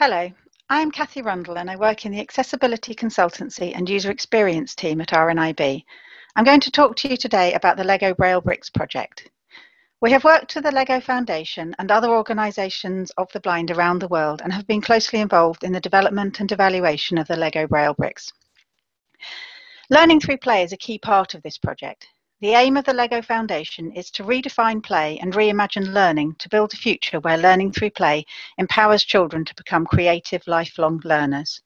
Hello, I'm Kathy Rundle and I work in the Accessibility Consultancy and User Experience team at RNIB. I'm going to talk to you today about the LEGO Braille Bricks project. We have worked with the LEGO Foundation and other organisations of the blind around the world and have been closely involved in the development and evaluation of the LEGO Braille Bricks. Learning through play is a key part of this project. The aim of the LEGO Foundation is to redefine play and reimagine learning to build a future where learning through play empowers children to become creative, lifelong learners.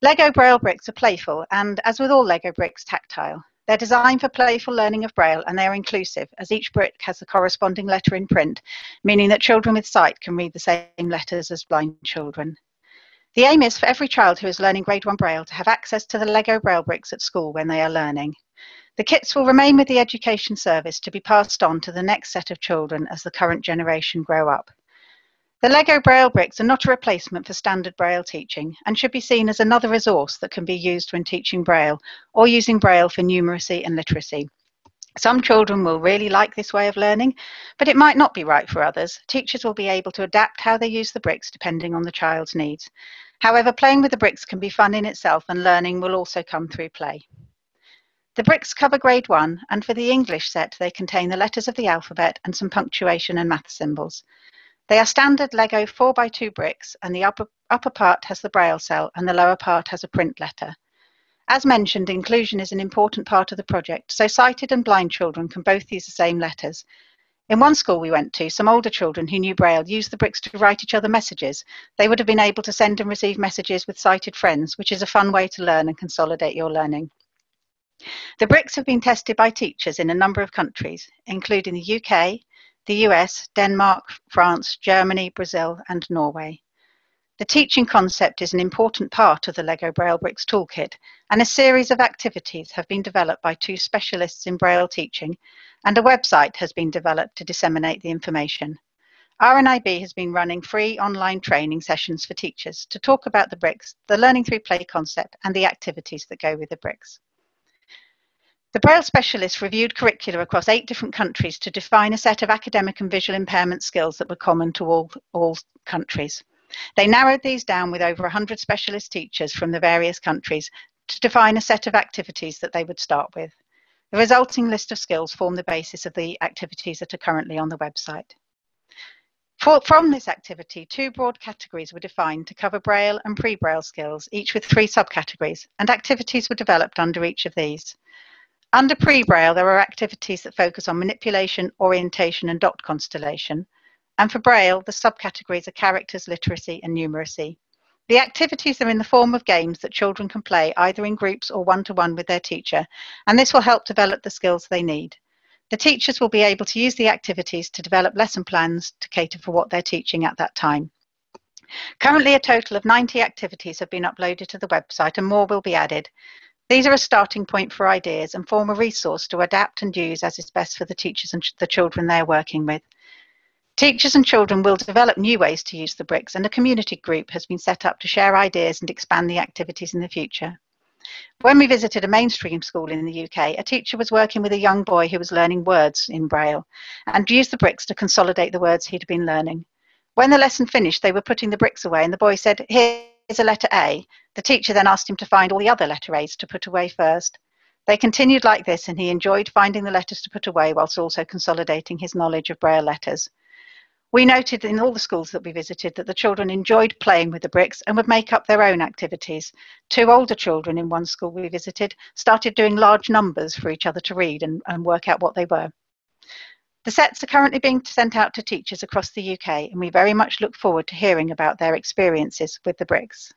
LEGO Braille bricks are playful and, as with all LEGO bricks, tactile. They're designed for playful learning of Braille and they're inclusive, as each brick has a corresponding letter in print, meaning that children with sight can read the same letters as blind children. The aim is for every child who is learning Grade 1 Braille to have access to the LEGO Braille bricks at school when they are learning. The kits will remain with the Education Service to be passed on to the next set of children as the current generation grow up. The LEGO Braille bricks are not a replacement for standard Braille teaching and should be seen as another resource that can be used when teaching Braille or using Braille for numeracy and literacy. Some children will really like this way of learning, but it might not be right for others. Teachers will be able to adapt how they use the bricks depending on the child's needs. However, playing with the bricks can be fun in itself and learning will also come through play. The bricks cover grade one, and for the English set, they contain the letters of the alphabet and some punctuation and math symbols. They are standard Lego 4x2 bricks, and the upper, upper part has the braille cell and the lower part has a print letter. As mentioned, inclusion is an important part of the project, so sighted and blind children can both use the same letters. In one school we went to, some older children who knew Braille used the bricks to write each other messages. They would have been able to send and receive messages with sighted friends, which is a fun way to learn and consolidate your learning. The bricks have been tested by teachers in a number of countries, including the UK, the US, Denmark, France, Germany, Brazil, and Norway. The teaching concept is an important part of the LEGO Braille Bricks toolkit, and a series of activities have been developed by two specialists in Braille teaching, and a website has been developed to disseminate the information. RNIB has been running free online training sessions for teachers to talk about the bricks, the learning through play concept, and the activities that go with the bricks. The Braille specialists reviewed curricula across eight different countries to define a set of academic and visual impairment skills that were common to all, all countries. They narrowed these down with over 100 specialist teachers from the various countries to define a set of activities that they would start with. The resulting list of skills form the basis of the activities that are currently on the website. For, from this activity, two broad categories were defined to cover Braille and pre-Braille skills, each with three subcategories, and activities were developed under each of these. Under pre-Braille, there are activities that focus on manipulation, orientation, and dot constellation. And for Braille, the subcategories are characters, literacy, and numeracy. The activities are in the form of games that children can play either in groups or one to one with their teacher, and this will help develop the skills they need. The teachers will be able to use the activities to develop lesson plans to cater for what they're teaching at that time. Currently, a total of 90 activities have been uploaded to the website and more will be added. These are a starting point for ideas and form a resource to adapt and use as is best for the teachers and the children they're working with. Teachers and children will develop new ways to use the bricks, and a community group has been set up to share ideas and expand the activities in the future. When we visited a mainstream school in the UK, a teacher was working with a young boy who was learning words in Braille and used the bricks to consolidate the words he'd been learning. When the lesson finished, they were putting the bricks away, and the boy said, Here, is a letter A. The teacher then asked him to find all the other letter A's to put away first. They continued like this, and he enjoyed finding the letters to put away whilst also consolidating his knowledge of Braille letters. We noted in all the schools that we visited that the children enjoyed playing with the bricks and would make up their own activities. Two older children in one school we visited started doing large numbers for each other to read and, and work out what they were. The sets are currently being sent out to teachers across the UK, and we very much look forward to hearing about their experiences with the bricks.